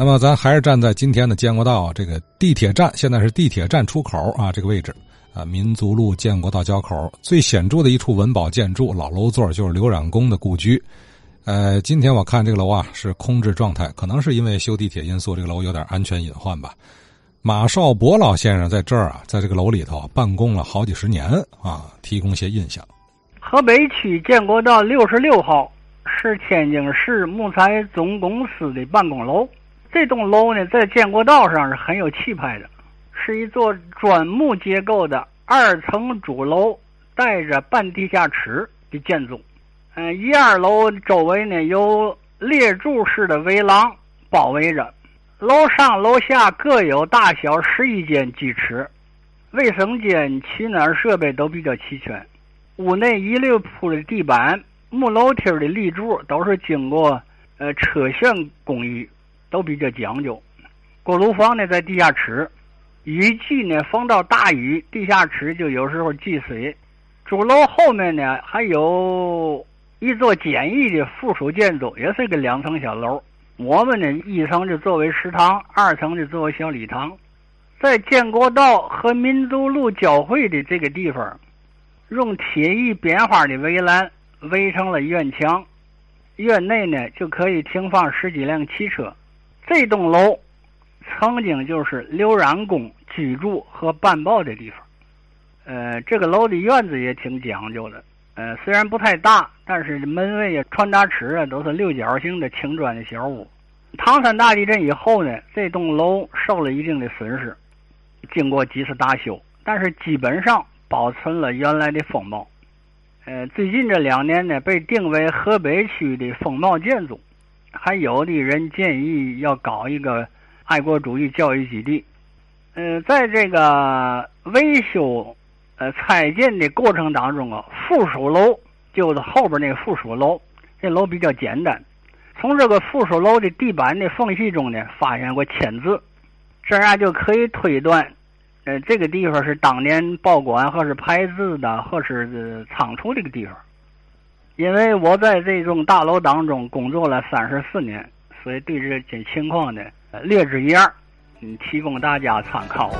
那么咱还是站在今天的建国道这个地铁站，现在是地铁站出口啊这个位置啊，民族路建国道交口最显著的一处文保建筑老楼座就是刘冉公的故居。呃，今天我看这个楼啊是空置状态，可能是因为修地铁因素，这个楼有点安全隐患吧。马少伯老先生在这儿啊，在这个楼里头办公了好几十年啊，提供些印象。河北区建国道六十六号是天津市木材总公司的办公楼。这栋楼呢，在建国道上是很有气派的，是一座砖木结构的二层主楼，带着半地下室的建筑。嗯，一二楼周围呢有列柱式的围廊包围着，楼上楼下各有大小十一间居室，卫生间、取暖设备都比较齐全。屋内一溜铺的地板、木楼梯的立柱都是经过呃车旋工艺。都比较讲究，锅炉房呢在地下室，雨季呢逢到大雨，地下室就有时候积水。主楼后面呢还有一座简易的附属建筑，也是一个两层小楼。我们呢一层就作为食堂，二层就作为小礼堂。在建国道和民族路交汇的这个地方，用铁艺编花的围栏围成了院墙，院内呢就可以停放十几辆汽车。这栋楼曾经就是刘冉公居住和办报的地方。呃，这个楼的院子也挺讲究的。呃，虽然不太大，但是门卫啊、传达室啊都是六角形的青砖的小屋。唐山大地震以后呢，这栋楼受了一定的损失，经过几次大修，但是基本上保存了原来的风貌。呃，最近这两年呢，被定为河北区的风貌建筑。还有的人建议要搞一个爱国主义教育基地。呃，在这个维修、呃拆建的过程当中啊，附属楼就是后边那个附属楼，这楼比较简单。从这个附属楼的地板的缝隙中呢，发现过签字，这样就可以推断，呃，这个地方是当年报馆或是排字的，或是仓储这个地方。因为我在这栋大楼当中工作了三十四年，所以对这些情况呢，略知一二，嗯，提供大家参考。